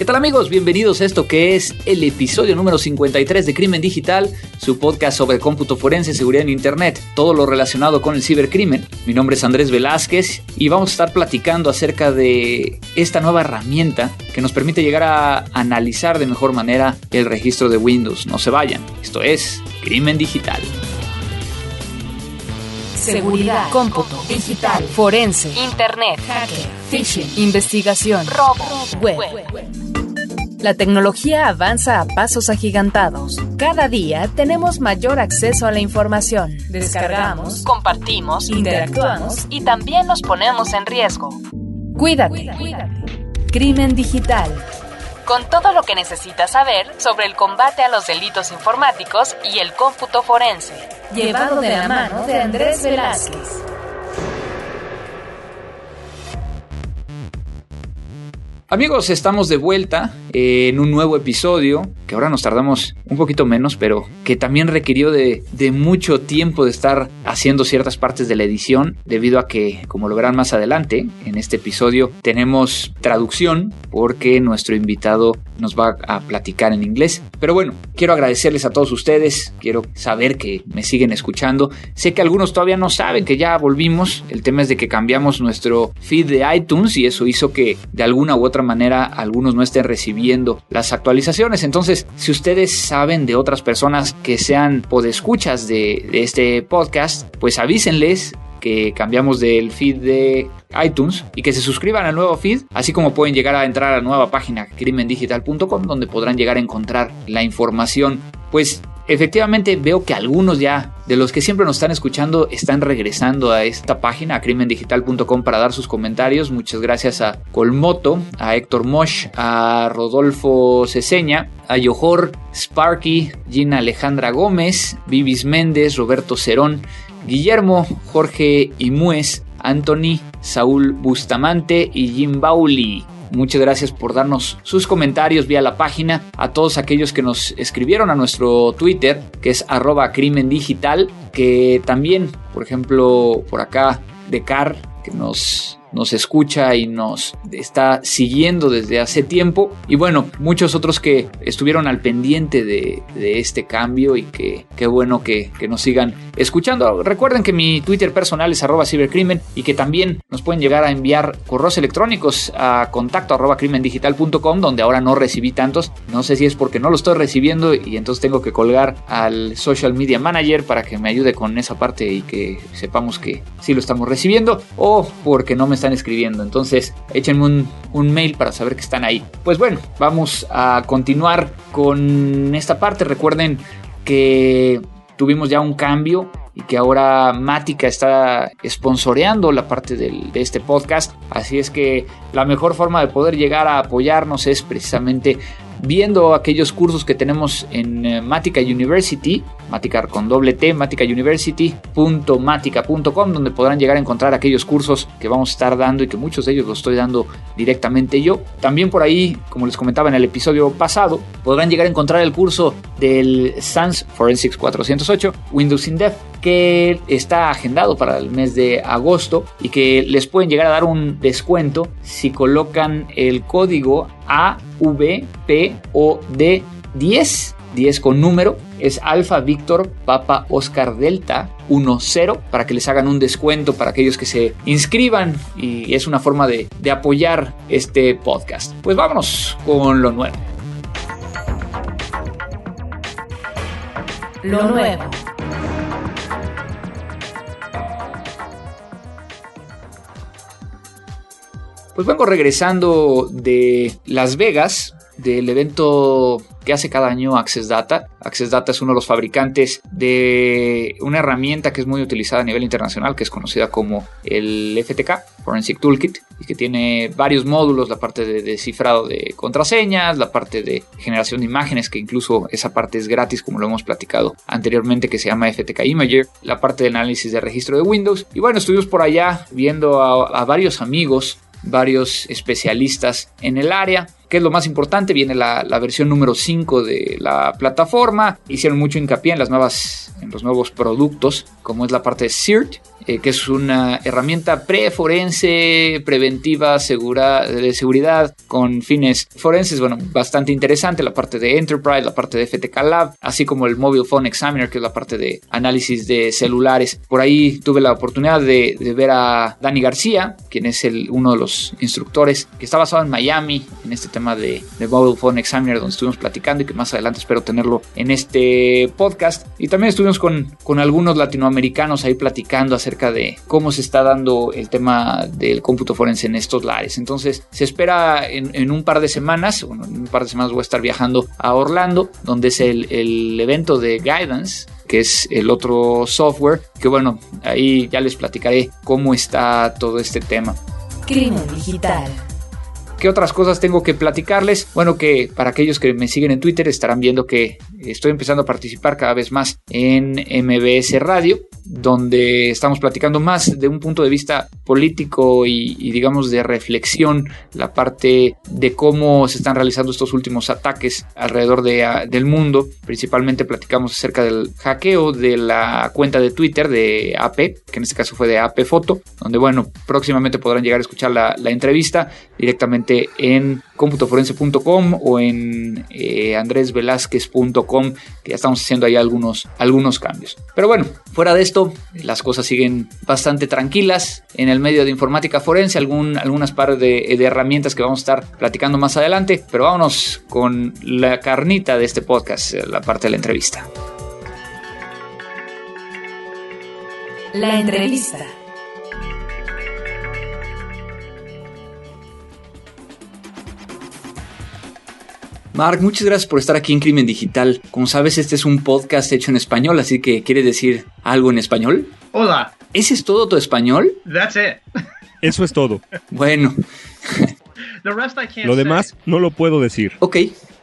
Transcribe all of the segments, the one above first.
¿Qué tal amigos? Bienvenidos a esto que es el episodio número 53 de Crimen Digital, su podcast sobre cómputo forense, seguridad en Internet, todo lo relacionado con el cibercrimen. Mi nombre es Andrés Velázquez y vamos a estar platicando acerca de esta nueva herramienta que nos permite llegar a analizar de mejor manera el registro de Windows. No se vayan, esto es Crimen Digital. Seguridad, cómputo, digital, forense, internet, hacker, phishing, investigación, robo, web. La tecnología avanza a pasos agigantados. Cada día tenemos mayor acceso a la información. Descargamos, compartimos, interactuamos y también nos ponemos en riesgo. Cuídate. Crimen digital. Con todo lo que necesitas saber sobre el combate a los delitos informáticos y el cómputo forense. Llevado de la mano de Andrés Velázquez. Amigos, estamos de vuelta en un nuevo episodio, que ahora nos tardamos un poquito menos, pero que también requirió de, mucho tiempo de estar haciendo ciertas partes de la edición, debido a que, como lo verán más adelante, en este episodio tenemos traducción, porque nuestro invitado nos va a platicar en inglés. Pero bueno, quiero agradecerles a todos ustedes, quiero saber que me siguen escuchando. Sé que algunos todavía no saben que ya volvimos, el tema es de que cambiamos nuestro feed de iTunes y eso hizo que de alguna u otra manera algunos no estén recibiendo las actualizaciones. Entonces, si ustedes saben de otras personas que sean podescuchas de, de este podcast, pues avísenles que cambiamos del feed de iTunes y que se suscriban al nuevo feed, así como pueden llegar a entrar a la nueva página crimendigital.com donde podrán llegar a encontrar la información. Pues efectivamente veo que algunos ya de los que siempre nos están escuchando están regresando a esta página, a crimendigital.com para dar sus comentarios. Muchas gracias a Colmoto, a Héctor Mosh, a Rodolfo Ceseña, a Yohor, Sparky, Gina Alejandra Gómez, Vivis Méndez, Roberto Cerón, Guillermo, Jorge Imues, Anthony, Saúl Bustamante y Jim Bauli. Muchas gracias por darnos sus comentarios vía la página. A todos aquellos que nos escribieron a nuestro Twitter, que es arroba crimen digital, que también, por ejemplo, por acá, de Car, que nos nos escucha y nos está siguiendo desde hace tiempo. Y bueno, muchos otros que estuvieron al pendiente de, este cambio y que qué bueno que, nos sigan escuchando. Recuerden que mi Twitter personal es arroba cibercrimen y que también nos pueden llegar a enviar correos electrónicos a contacto arroba crimendigital.com donde ahora no recibí tantos. No sé si es porque no lo estoy recibiendo y entonces tengo que colgar al social media manager para que me ayude con esa parte y que sepamos que sí lo estamos recibiendo o porque no me están escribiendo. Entonces, échenme un, mail para saber que están ahí. Pues bueno, vamos a continuar con esta parte. Recuerden que tuvimos ya un cambio y que ahora Mática está sponsoreando la parte de este podcast. Así es que la mejor forma de poder llegar a apoyarnos es precisamente viendo aquellos cursos que tenemos en eh, Matica University, Matica con doble T, maticauniversity.matica.com, donde podrán llegar a encontrar aquellos cursos que vamos a estar dando y que muchos de ellos los estoy dando directamente yo. También por ahí, como les comentaba en el episodio pasado, podrán llegar a encontrar el curso del SANS Forensics 408, Windows in Depth, que está agendado para el mes de agosto y que les pueden llegar a dar un descuento si colocan el código AVPOD 10 10 con número, es Alfa Víctor Papa Oscar Delta 10 para que les hagan un descuento para aquellos que se inscriban y es una forma de, de apoyar este podcast. Pues vámonos con lo nuevo. Lo nuevo. Pues vengo regresando de Las Vegas, del evento que hace cada año Access Data. Access Data es uno de los fabricantes de una herramienta que es muy utilizada a nivel internacional, que es conocida como el FTK, Forensic Toolkit, y que tiene varios módulos, la parte de descifrado de contraseñas, la parte de generación de imágenes, que incluso esa parte es gratis, como lo hemos platicado anteriormente, que se llama FTK Imager, la parte de análisis de registro de Windows. Y bueno, estuvimos por allá viendo a varios amigos varios especialistas en el área ¿qué es lo más importante? Viene la, la versión número 5 de la plataforma. Hicieron mucho hincapié en las nuevas, en los nuevos productos, como es la parte de CERT, eh, que es una herramienta preforense, preventiva, segura, de seguridad con fines forenses. Bueno, bastante interesante la parte de Enterprise, la parte de FTK Lab, así como el Mobile Phone Examiner, que es la parte de análisis de celulares. Por ahí tuve la oportunidad de, ver a Dani García, quien es el, uno de los instructores, que está basado en Miami, en este tema de, de Mobile Phone Examiner, donde estuvimos platicando y que más adelante espero tenerlo en este podcast. Y también estuvimos con, con algunos latinoamericanos ahí platicando acerca de cómo se está dando el tema del cómputo forense en estos lares. Entonces, se espera en, un par de semanas, bueno, en un par de semanas voy a estar viajando a Orlando, donde es el, el evento de Guidance, que es el otro software, que bueno, ahí ya les platicaré cómo está todo este tema. Crimen digital. ¿Qué otras cosas tengo que platicarles? Bueno, que para aquellos que me siguen en Twitter estarán viendo que estoy empezando a participar cada vez más en MBS Radio, donde estamos platicando más de un punto de vista político y, digamos de reflexión, la parte de cómo se están realizando estos últimos ataques alrededor de, del mundo. Principalmente platicamos acerca del hackeo de la cuenta de Twitter de AP, que en este caso fue de AP Foto, donde bueno, próximamente podrán llegar a escuchar la, la entrevista directamente en computoforense.com o en eh, que ya estamos haciendo ahí algunos, algunos cambios. Pero bueno, fuera de esto, las cosas siguen bastante tranquilas en el medio de informática forense, algún, algunas par de herramientas que vamos a estar platicando más adelante, pero vámonos con la carnita de este podcast, la parte de la entrevista. La entrevista. Mark, muchas gracias por estar aquí en Crimen Digital. Como sabes, este es un podcast hecho en español, así que ¿quiere decir algo en español? Hola. ¿Ese es todo tu español? That's it. Eso es todo. Bueno. lo demás no lo puedo decir. Ok,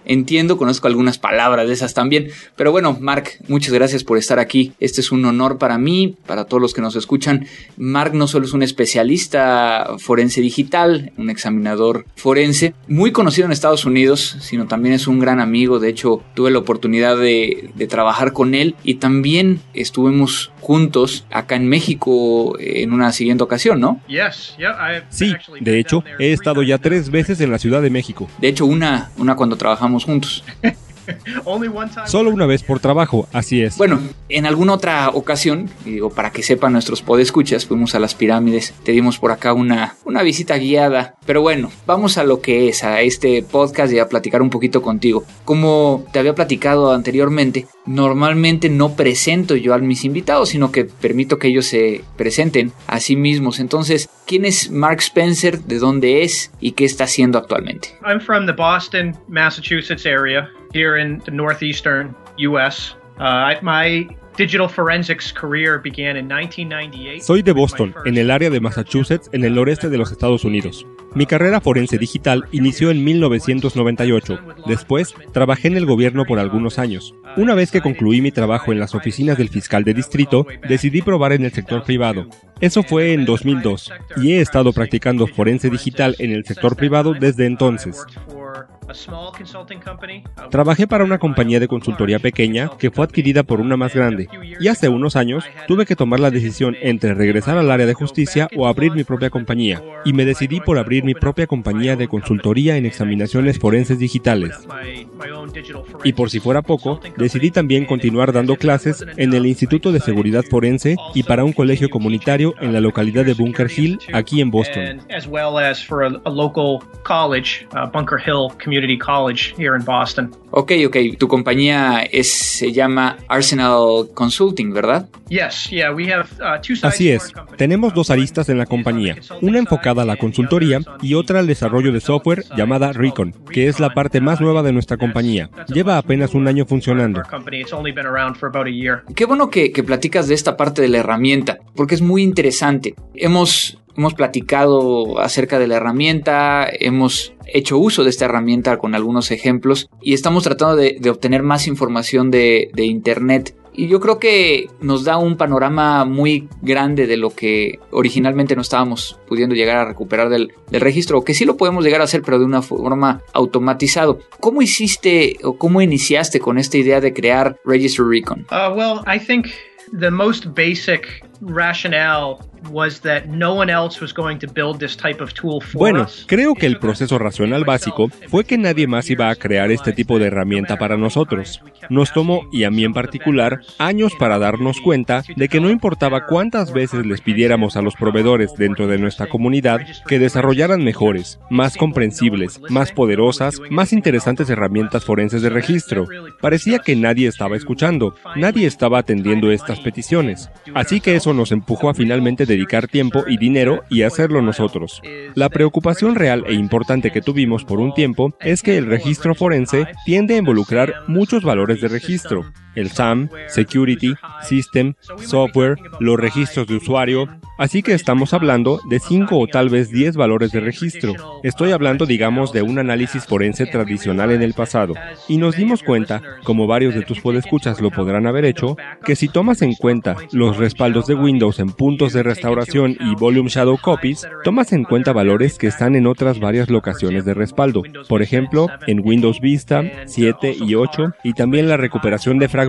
entiendo, conozco algunas palabras de esas también. Pero bueno, Mark, muchas gracias por estar aquí. Este es un honor para mí, para todos los que nos escuchan. Mark no solo es un especialista forense digital, un examinador forense, muy conocido en Estados Unidos, sino también es un gran amigo. De hecho, tuve la oportunidad de, trabajar con él y también estuvimos juntos acá en México en una siguiente ocasión, ¿no? Sí, de hecho, he estado ya tres veces en la Ciudad de México. De hecho, una, una cuando trabajamos juntos. Solo una vez por trabajo, así es. Bueno, en alguna otra ocasión, digo, para que sepan nuestros podescuchas, fuimos a las pirámides, te dimos por acá una, una visita guiada. Pero bueno, vamos a lo que es, a este podcast y a platicar un poquito contigo. Como te había platicado anteriormente, normalmente no presento yo a mis invitados, sino que permito que ellos se presenten a sí mismos. Entonces, ¿quién es Mark Spencer? ¿De dónde es? ¿Y qué está haciendo actualmente? I'm from the Boston, Massachusetts area, here in the northeastern US. Uh, my digital forensics career began in 1998. Soy de Boston, en el área de Massachusetts, en el noreste de los Estados Unidos. Mi carrera forense digital inició en 1998. Después, trabajé en el gobierno por algunos años. Una vez que concluí mi trabajo en las oficinas del fiscal de distrito, decidí probar en el sector privado. Eso fue en 2002, y he estado practicando forense digital en el sector privado desde entonces. Trabajé para una compañía de consultoría pequeña que fue adquirida por una más grande y hace unos años tuve que tomar la decisión entre regresar al área de justicia o abrir mi propia compañía y me decidí por abrir mi propia compañía de consultoría en examinaciones forenses digitales. Y por si fuera poco, decidí también continuar dando clases en el Instituto de Seguridad Forense y para un colegio comunitario en la localidad de Bunker Hill, aquí en Boston. College here in Boston. Ok, ok. Tu compañía es, se llama Arsenal Consulting, ¿verdad? Yes, yeah, we have, uh, two Así es. Tenemos dos aristas en la compañía. Una enfocada a la consultoría y otra al desarrollo de software llamada Recon, que es la parte más nueva de nuestra compañía. Lleva apenas un año funcionando. Qué bueno que, que platicas de esta parte de la herramienta, porque es muy interesante. Hemos hemos platicado acerca de la herramienta, hemos hecho uso de esta herramienta con algunos ejemplos y estamos tratando de, obtener más información de, Internet Y yo creo que nos da un panorama muy grande de lo que originalmente no estábamos pudiendo llegar a recuperar del, del registro, o que sí lo podemos llegar a hacer, pero de una forma automatizado. ¿Cómo hiciste o cómo iniciaste con esta idea de crear Register Recon? Uh, well, I think the most basic rationale bueno, creo que el proceso racional básico fue que nadie más iba a crear este tipo de herramienta para nosotros. Nos tomó, y a mí en particular, años para darnos cuenta de que no importaba cuántas veces les pidiéramos a los proveedores dentro de nuestra comunidad que desarrollaran mejores, más comprensibles, más poderosas, más interesantes herramientas forenses de registro. Parecía que nadie estaba escuchando, nadie estaba atendiendo estas peticiones. Así que eso nos empujó a finalmente dedicar tiempo y dinero y hacerlo nosotros. La preocupación real e importante que tuvimos por un tiempo es que el registro forense tiende a involucrar muchos valores de registro, el SAM, Security, System, Software, los registros de usuario, así que estamos hablando de 5 o tal vez 10 valores de registro. Estoy hablando, digamos, de un análisis forense tradicional en el pasado. Y nos dimos cuenta, como varios de tus podescuchas lo podrán haber hecho, que si tomas en cuenta los respaldos de Windows en puntos de restauración y Volume Shadow Copies, tomas en cuenta valores que están en otras varias locaciones de respaldo. Por ejemplo, en Windows Vista 7 y 8 y también la recuperación de fragmentos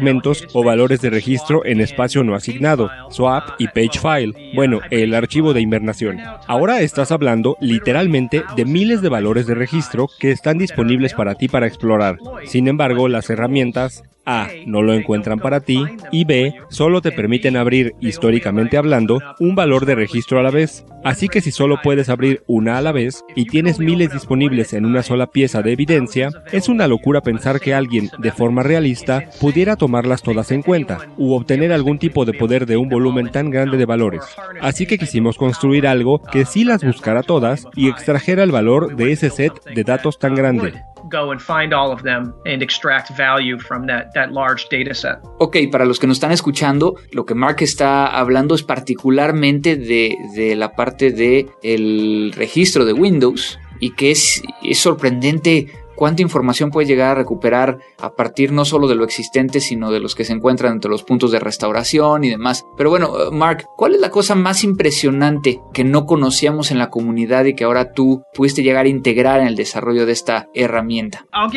o valores de registro en espacio no asignado, swap y page file, bueno, el archivo de invernación. Ahora estás hablando literalmente de miles de valores de registro que están disponibles para ti para explorar. Sin embargo, las herramientas a. No lo encuentran para ti y B. Solo te permiten abrir, históricamente hablando, un valor de registro a la vez. Así que si solo puedes abrir una a la vez y tienes miles disponibles en una sola pieza de evidencia, es una locura pensar que alguien, de forma realista, pudiera tomarlas todas en cuenta u obtener algún tipo de poder de un volumen tan grande de valores. Así que quisimos construir algo que sí las buscara todas y extrajera el valor de ese set de datos tan grande go and find all of them and extract value from that, that large data set. Ok, para los que nos están escuchando, lo que Mark está hablando es particularmente de, de la parte del el registro de Windows y que es, es sorprendente cuánta información puede llegar a recuperar a partir no solo de lo existente, sino de los que se encuentran entre los puntos de restauración y demás. Pero bueno, eh, Mark, ¿cuál es la cosa más impresionante que no conocíamos en la comunidad y que ahora tú pudiste llegar a integrar en el desarrollo de esta herramienta? Uh,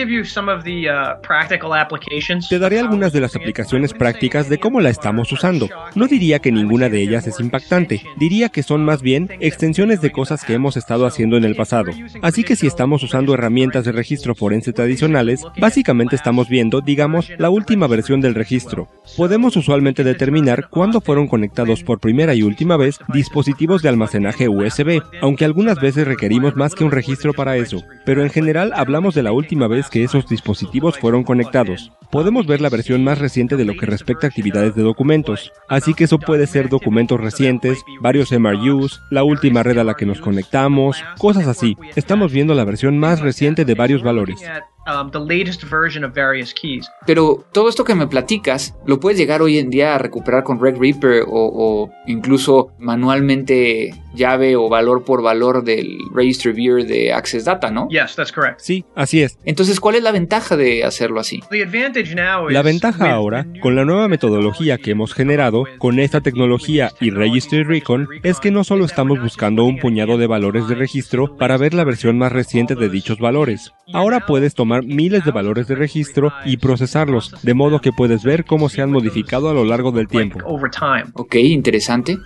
Te daré algunas de las aplicaciones prácticas de cómo la estamos usando. No diría que ninguna de ellas es impactante, diría que son más bien extensiones de cosas que hemos estado haciendo en el pasado. Así que si estamos usando herramientas de registro forense tradicionales, básicamente estamos viendo, digamos, la última versión del registro. Podemos usualmente determinar cuándo fueron conectados por primera y última vez dispositivos de almacenaje USB, aunque algunas veces requerimos más que un registro para eso, pero en general hablamos de la última vez que esos dispositivos fueron conectados. Podemos ver la versión más reciente de lo que respecta a actividades de documentos, así que eso puede ser documentos recientes, varios MRUs, la última red a la que nos conectamos, cosas así. Estamos viendo la versión más reciente de varios valores Flores. At, Um, Pero todo esto que me platicas, lo puedes llegar hoy en día a recuperar con Red Reaper o, incluso manualmente llave o valor por valor del Register Viewer de Access Data, ¿no? Yes, that's correct. Sí, así es. Entonces, ¿cuál es la ventaja de hacerlo así? La ventaja ahora, con la nueva metodología que hemos generado, con esta tecnología y Register Recon, es que no solo estamos buscando un puñado de valores de registro para ver la versión más reciente de dichos valores. Ahora puedes tomar miles de valores de registro y procesarlos, de modo que puedes ver cómo se han modificado a lo largo del tiempo. Ok, interesante.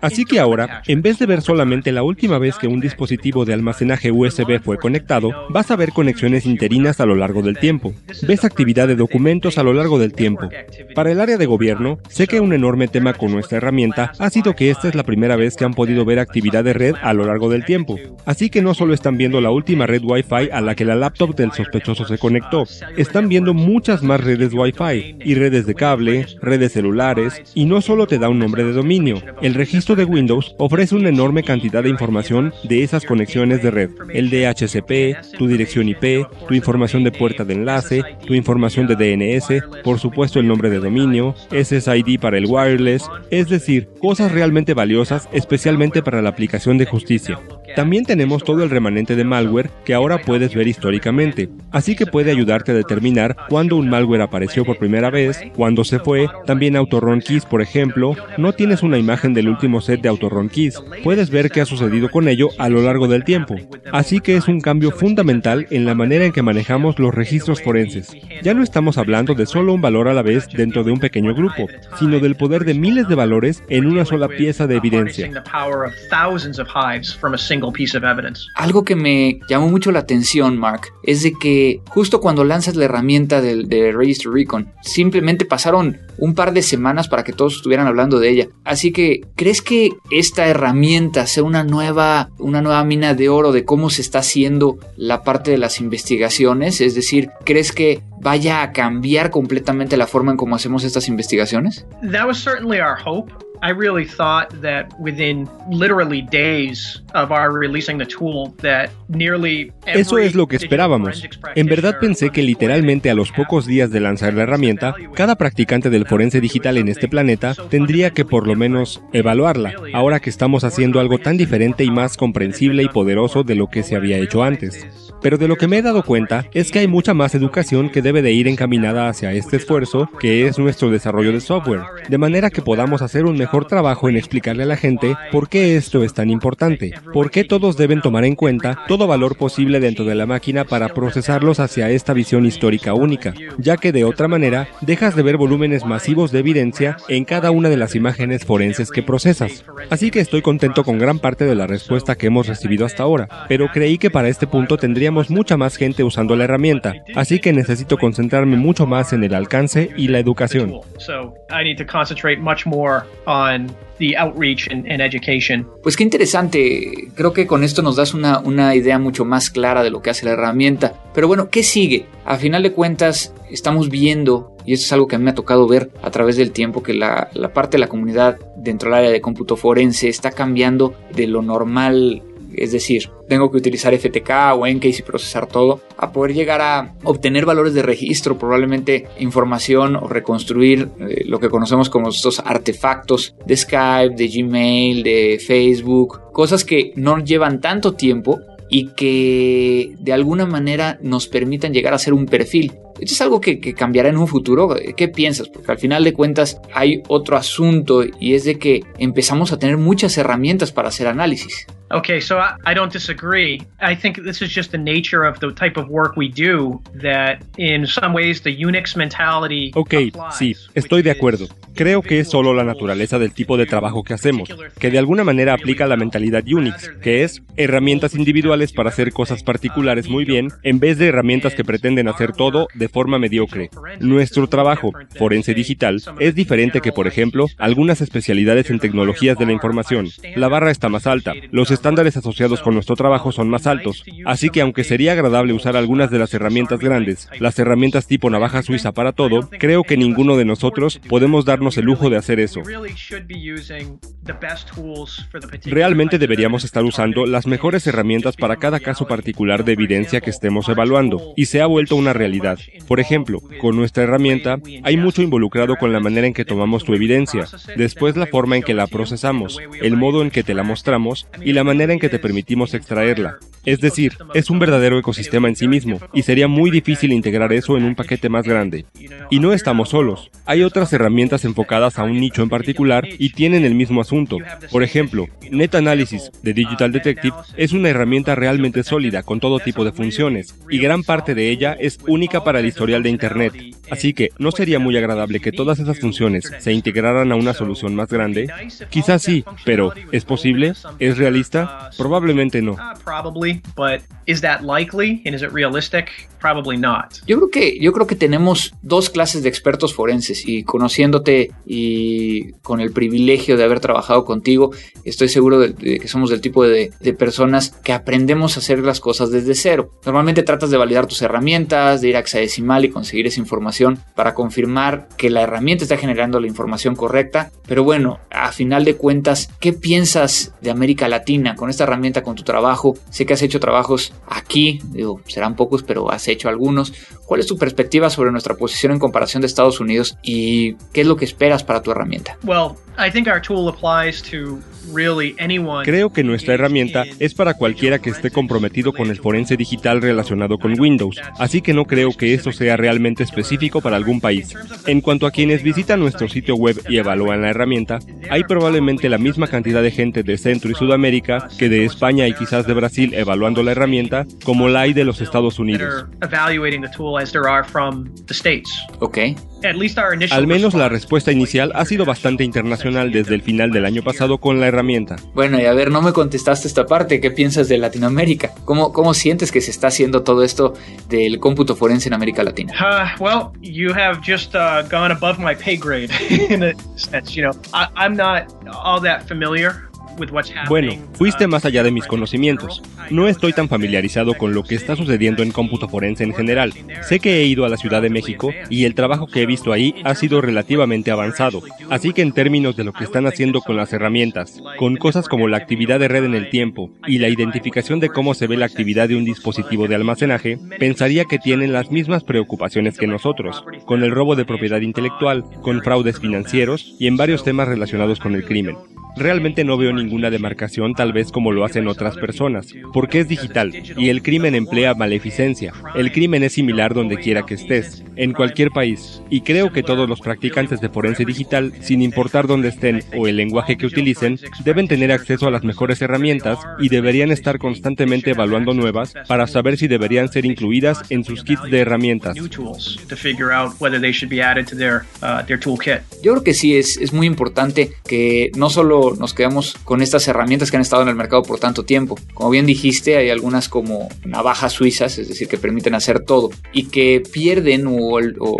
Así que ahora, en vez de ver solamente la última vez que un dispositivo de almacenaje USB fue conectado, vas a ver conexiones interinas a lo largo del tiempo. Ves actividad de documentos a lo largo del tiempo. Para el área de gobierno, sé que un enorme tema con nuestra herramienta ha sido que esta es la primera vez que han podido ver actividad de red a lo largo del tiempo. Así que no solo están viendo la última red Wi-Fi a la que la laptop del sospechoso se conectó, están viendo muchas más redes Wi-Fi y redes de cable, redes celulares, y no solo te da un nombre de dominio. El registro de Windows ofrece una enorme cantidad de información de esas conexiones de red. El DHCP, tu dirección IP, tu información de puerta de enlace, tu información de DNS, por supuesto el nombre de dominio, SSID para el wireless, es decir, cosas realmente valiosas especialmente para la aplicación de justicia 这样 También tenemos todo el remanente de malware que ahora puedes ver históricamente, así que puede ayudarte a determinar cuándo un malware apareció por primera vez, cuándo se fue, también Autoron Keys, por ejemplo, no tienes una imagen del último set de Autoron Keys, puedes ver qué ha sucedido con ello a lo largo del tiempo. Así que es un cambio fundamental en la manera en que manejamos los registros forenses. Ya no estamos hablando de solo un valor a la vez dentro de un pequeño grupo, sino del poder de miles de valores en una sola pieza de evidencia. Algo que me llamó mucho la atención, Mark, es de que justo cuando lanzas la herramienta de, de Register Recon, simplemente pasaron un par de semanas para que todos estuvieran hablando de ella. Así que, ¿crees que esta herramienta sea una nueva, una nueva mina de oro de cómo se está haciendo la parte de las investigaciones? Es decir, ¿crees que vaya a cambiar completamente la forma en cómo hacemos estas investigaciones? That was certainly our hope. I really thought that within literally days of our releasing the tool that nearly Eso es lo que esperábamos. En verdad pensé que literalmente a los pocos días de lanzar la herramienta, cada practicante del forense digital en este planeta tendría que por lo menos evaluarla, ahora que estamos haciendo algo tan diferente y más comprensible y poderoso de lo que se había hecho antes. Pero de lo que me he dado cuenta es que hay mucha más educación que debe de ir encaminada hacia este esfuerzo, que es nuestro desarrollo de software, de manera que podamos hacer un mejor trabajo en explicarle a la gente por qué esto es tan importante, por qué todos deben tomar en cuenta todo valor posible dentro de la máquina para procesarlos hacia esta visión histórica única, ya que de otra manera dejas de ver volúmenes masivos de evidencia en cada una de las imágenes forenses que procesas. Así que estoy contento con gran parte de la respuesta que hemos recibido hasta ahora, pero creí que para este punto tendríamos mucha más gente usando la herramienta, así que necesito concentrarme mucho más en el alcance y la educación. Pues qué interesante, creo que con esto nos das una, una idea mucho más clara de lo que hace la herramienta. Pero bueno, ¿qué sigue? A final de cuentas, estamos viendo, y esto es algo que a mí me ha tocado ver a través del tiempo, que la, la parte de la comunidad dentro del área de cómputo forense está cambiando de lo normal es decir, tengo que utilizar FTK o Encase y procesar todo, a poder llegar a obtener valores de registro, probablemente información o reconstruir eh, lo que conocemos como estos artefactos de Skype, de Gmail, de Facebook, cosas que no llevan tanto tiempo y que de alguna manera nos permitan llegar a ser un perfil. Esto es algo que, que, cambiará en un futuro. ¿Qué piensas? Porque al final de cuentas hay otro asunto y es de que empezamos a tener muchas herramientas para hacer análisis. Okay, so I, I, don't disagree. I think this is just the nature of the type of work we do that in some ways the Unix mentality Ok, sí, estoy de acuerdo. Creo que es solo la naturaleza del tipo de trabajo que hacemos, que de alguna manera aplica la mentalidad Unix, que es herramientas individuales para hacer cosas particulares muy bien, en vez de herramientas que pretenden hacer todo de forma mediocre. Nuestro trabajo, forense digital, es diferente que, por ejemplo, algunas especialidades en tecnologías de la información. La barra está más alta, los estándares asociados con nuestro trabajo son más altos, así que aunque sería agradable usar algunas de las herramientas grandes, las herramientas tipo navaja suiza para todo, creo que ninguno de nosotros podemos darnos el lujo de hacer eso. Realmente deberíamos estar usando las mejores herramientas para cada caso particular de evidencia que estemos evaluando, y se ha vuelto una realidad. Por ejemplo, con nuestra herramienta hay mucho involucrado con la manera en que tomamos tu evidencia, después la forma en que la procesamos, el modo en que te la mostramos y la manera en que te permitimos extraerla. Es decir, es un verdadero ecosistema en sí mismo, y sería muy difícil integrar eso en un paquete más grande. Y no estamos solos. Hay otras herramientas enfocadas a un nicho en particular y tienen el mismo asunto. Por ejemplo, NetAnalysis de Digital Detective es una herramienta realmente sólida con todo tipo de funciones, y gran parte de ella es única para el historial de Internet. Así que, ¿no sería muy agradable que todas esas funciones se integraran a una solución más grande? Quizás sí, pero ¿es posible? ¿Es realista? Probablemente no. but is that likely and is it realistic? Yo creo que yo creo que tenemos dos clases de expertos forenses y conociéndote y con el privilegio de haber trabajado contigo, estoy seguro de, que somos del tipo de, de, personas que aprendemos a hacer las cosas desde cero. Normalmente tratas de validar tus herramientas, de ir a hexadecimal y conseguir esa información para confirmar que la herramienta está generando la información correcta. Pero bueno, a final de cuentas, ¿qué piensas de América Latina con esta herramienta, con tu trabajo? Sé que has hecho trabajos aquí, digo, serán pocos, pero has hecho algunos. ¿Cuál es tu perspectiva sobre nuestra posición en comparación de Estados Unidos y qué es lo que esperas para tu herramienta? Well, I think our tool applies to Creo que nuestra herramienta es para cualquiera que esté comprometido con el forense digital relacionado con Windows, así que no creo que esto sea realmente específico para algún país. En cuanto a quienes visitan nuestro sitio web y evalúan la herramienta, hay probablemente la misma cantidad de gente de Centro y Sudamérica que de España y quizás de Brasil evaluando la herramienta, como la hay de los Estados Unidos. Ok. Al menos la respuesta inicial ha sido bastante internacional desde el final del año pasado con la herramienta. Bueno, y a ver, no me contestaste esta parte. ¿Qué piensas de Latinoamérica? ¿Cómo, cómo sientes que se está haciendo todo esto del cómputo forense en América Latina? Uh, well, you have just uh, gone above my pay grade in a sense. You know, I, I'm not all that familiar bueno, fuiste más allá de mis conocimientos. No estoy tan familiarizado con lo que está sucediendo en cómputo forense en general. Sé que he ido a la Ciudad de México y el trabajo que he visto ahí ha sido relativamente avanzado. Así que en términos de lo que están haciendo con las herramientas, con cosas como la actividad de red en el tiempo y la identificación de cómo se ve la actividad de un dispositivo de almacenaje, pensaría que tienen las mismas preocupaciones que nosotros, con el robo de propiedad intelectual, con fraudes financieros y en varios temas relacionados con el crimen. Realmente no veo ninguna demarcación tal vez como lo hacen otras personas, porque es digital y el crimen emplea maleficencia. El crimen es similar donde quiera que estés, en cualquier país, y creo que todos los practicantes de forense digital, sin importar dónde estén o el lenguaje que utilicen, deben tener acceso a las mejores herramientas y deberían estar constantemente evaluando nuevas para saber si deberían ser incluidas en sus kits de herramientas. Yo creo que sí es, es muy importante que no solo nos quedamos con estas herramientas que han estado en el mercado por tanto tiempo. Como bien dijiste, hay algunas como navajas suizas, es decir, que permiten hacer todo y que pierden o,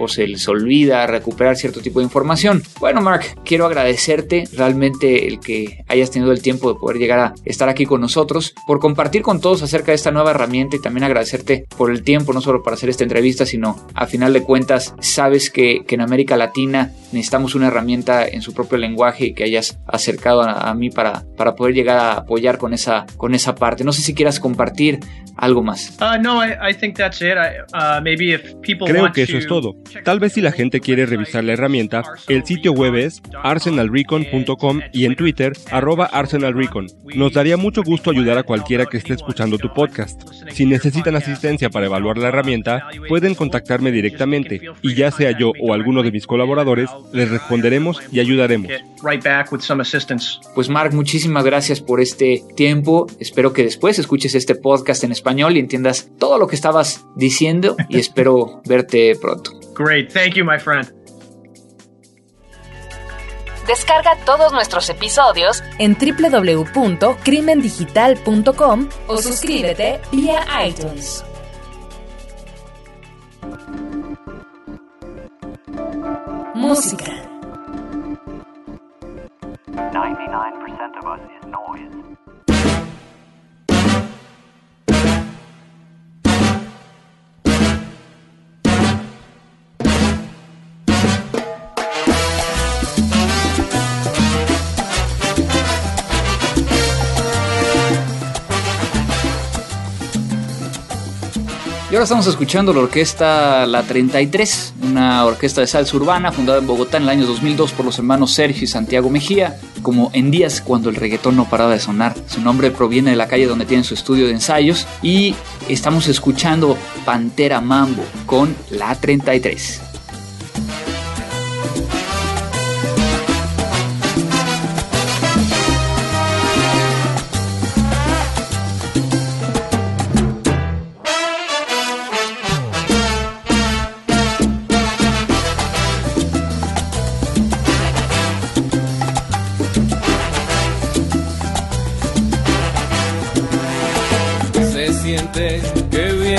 se les olvida recuperar cierto tipo de información. Bueno, Mark, quiero agradecerte realmente el que hayas tenido el tiempo de poder llegar a estar aquí con nosotros, por compartir con todos acerca de esta nueva herramienta y también agradecerte por el tiempo, no solo para hacer esta entrevista, sino a final de cuentas, sabes que, que en América Latina necesitamos una herramienta en su propio lenguaje y que hayas acercado a, mí para, para poder llegar a apoyar con esa, con esa parte. No sé si quieras compartir algo más. Creo que eso es todo. Tal vez si la gente quiere revisar la herramienta, el sitio web es arsenalrecon.com y en Twitter, arroba arsenalrecon. Nos daría mucho gusto ayudar a cualquiera que esté escuchando tu podcast. Si necesitan asistencia para evaluar la herramienta, pueden contactarme directamente y ya sea yo o alguno de mis colaboradores, les responderemos y ayudaremos. Pues Mark, muchísimas gracias por este tiempo. Espero que después escuches este podcast en español y entiendas todo lo que estabas diciendo y espero verte pronto. Great, thank you, my friend. Descarga todos nuestros episodios en www.crimendigital.com o suscríbete vía iTunes. Música 99% of us Y ahora estamos escuchando la orquesta La 33, una orquesta de salsa urbana fundada en Bogotá en el año 2002 por los hermanos Sergio y Santiago Mejía, como en días cuando el reggaetón no paraba de sonar. Su nombre proviene de la calle donde tienen su estudio de ensayos y estamos escuchando Pantera Mambo con La 33.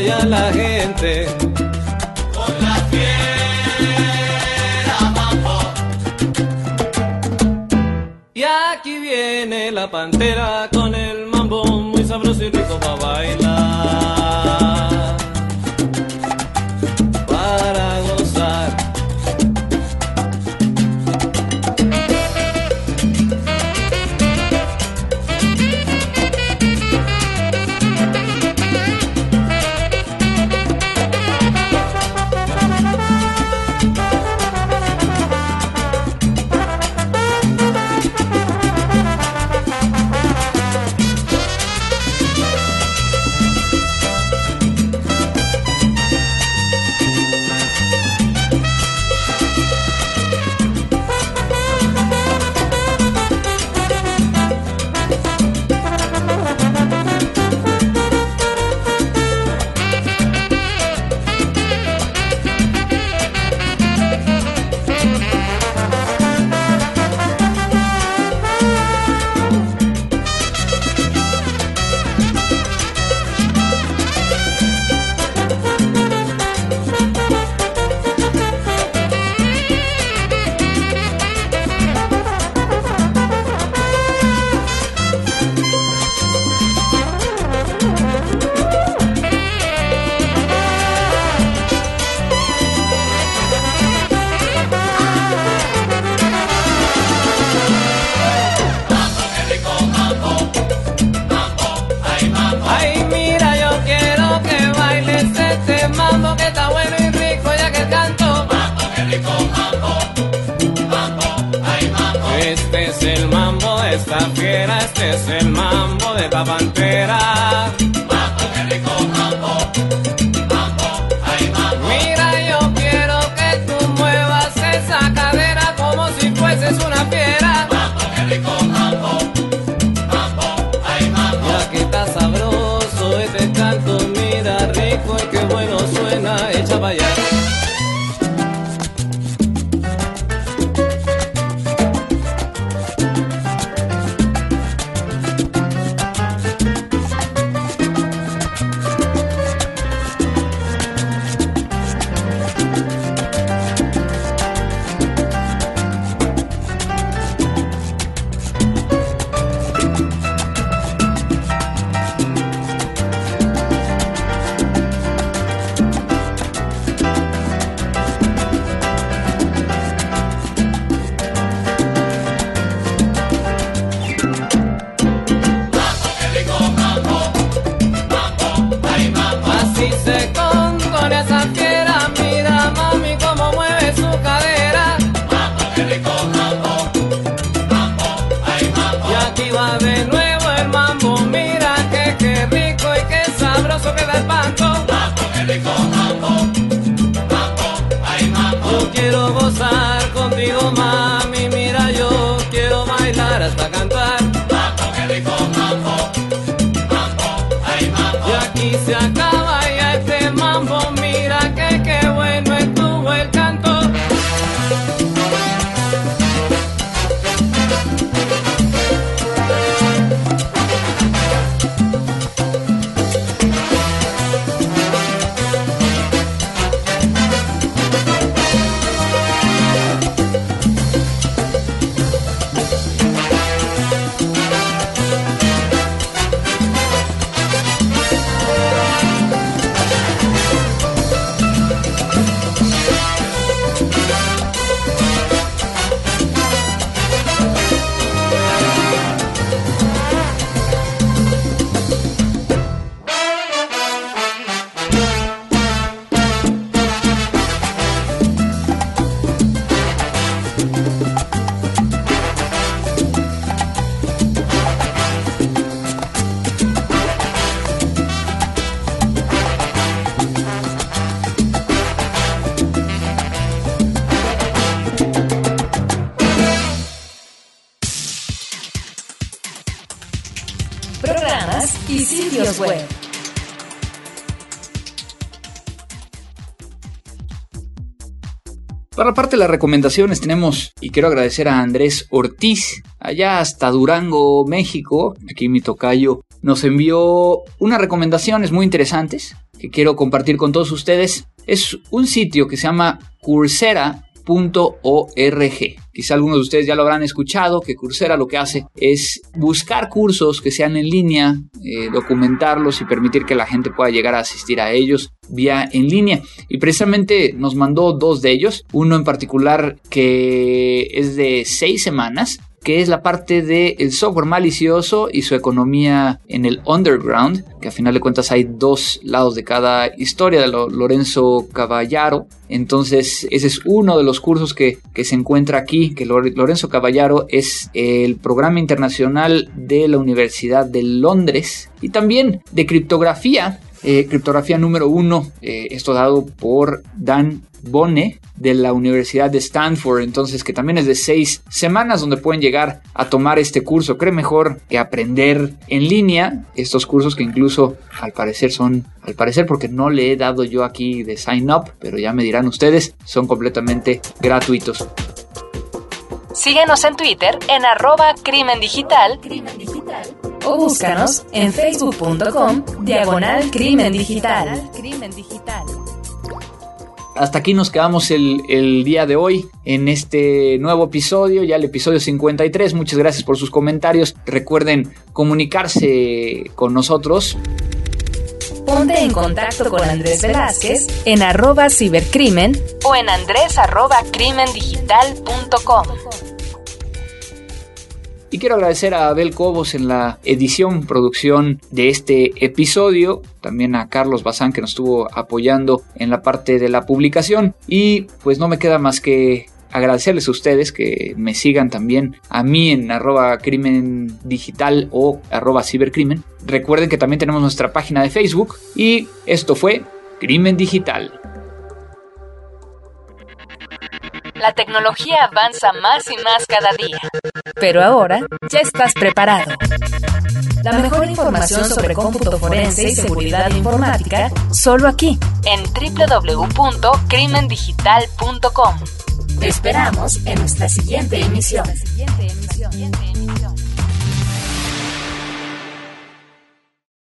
y a la gente. Con la fiera, mambo. Y aquí viene la pantera con el mambo muy sabroso y rico para bailar. salsa bandera. Mambo, qué rico mambo, mambo, ay mambo. Mira, yo quiero que tú muevas esa cadera como si fueses una fiera. sitios web. Para parte de las recomendaciones tenemos, y quiero agradecer a Andrés Ortiz, allá hasta Durango, México, aquí mi tocayo, nos envió unas recomendaciones muy interesantes que quiero compartir con todos ustedes. Es un sitio que se llama Coursera, gente Quizá algunos de ustedes ya lo habrán escuchado, que Coursera lo que hace es buscar cursos que sean en línea, eh, documentarlos y permitir que la gente pueda llegar a asistir a ellos vía en línea. Y precisamente nos mandó dos de ellos, uno en particular que es de seis semanas que es la parte del software malicioso y su economía en el underground, que a final de cuentas hay dos lados de cada historia de Lorenzo Caballaro. Entonces, ese es uno de los cursos que, que se encuentra aquí, que Lorenzo Caballaro es el programa internacional de la Universidad de Londres y también de criptografía eh, criptografía número uno, eh, esto dado por Dan Bone de la Universidad de Stanford, entonces que también es de seis semanas donde pueden llegar a tomar este curso. Cree mejor que aprender en línea estos cursos que incluso al parecer son, al parecer porque no le he dado yo aquí de sign up, pero ya me dirán ustedes, son completamente gratuitos. Síguenos en Twitter en arroba crimen digital o búscanos en facebook.com diagonal crimen digital. Hasta aquí nos quedamos el, el, día de hoy en este nuevo episodio, ya el episodio 53. Muchas gracias por sus comentarios. Recuerden comunicarse con nosotros. Ponte en contacto con Andrés Velázquez en arroba cibercrimen o en andrés arroba crimendigital.com. Y quiero agradecer a Abel Cobos en la edición, producción de este episodio, también a Carlos Bazán que nos estuvo apoyando en la parte de la publicación y pues no me queda más que agradecerles a ustedes que me sigan también a mí en arroba crimen digital o arroba cibercrimen. Recuerden que también tenemos nuestra página de Facebook y esto fue Crimen Digital. La tecnología avanza más y más cada día. Pero ahora ya estás preparado. La mejor información sobre cómputo forense y seguridad informática solo aquí en www.crimendigital.com. Te esperamos en nuestra siguiente emisión. Siguiente emisión.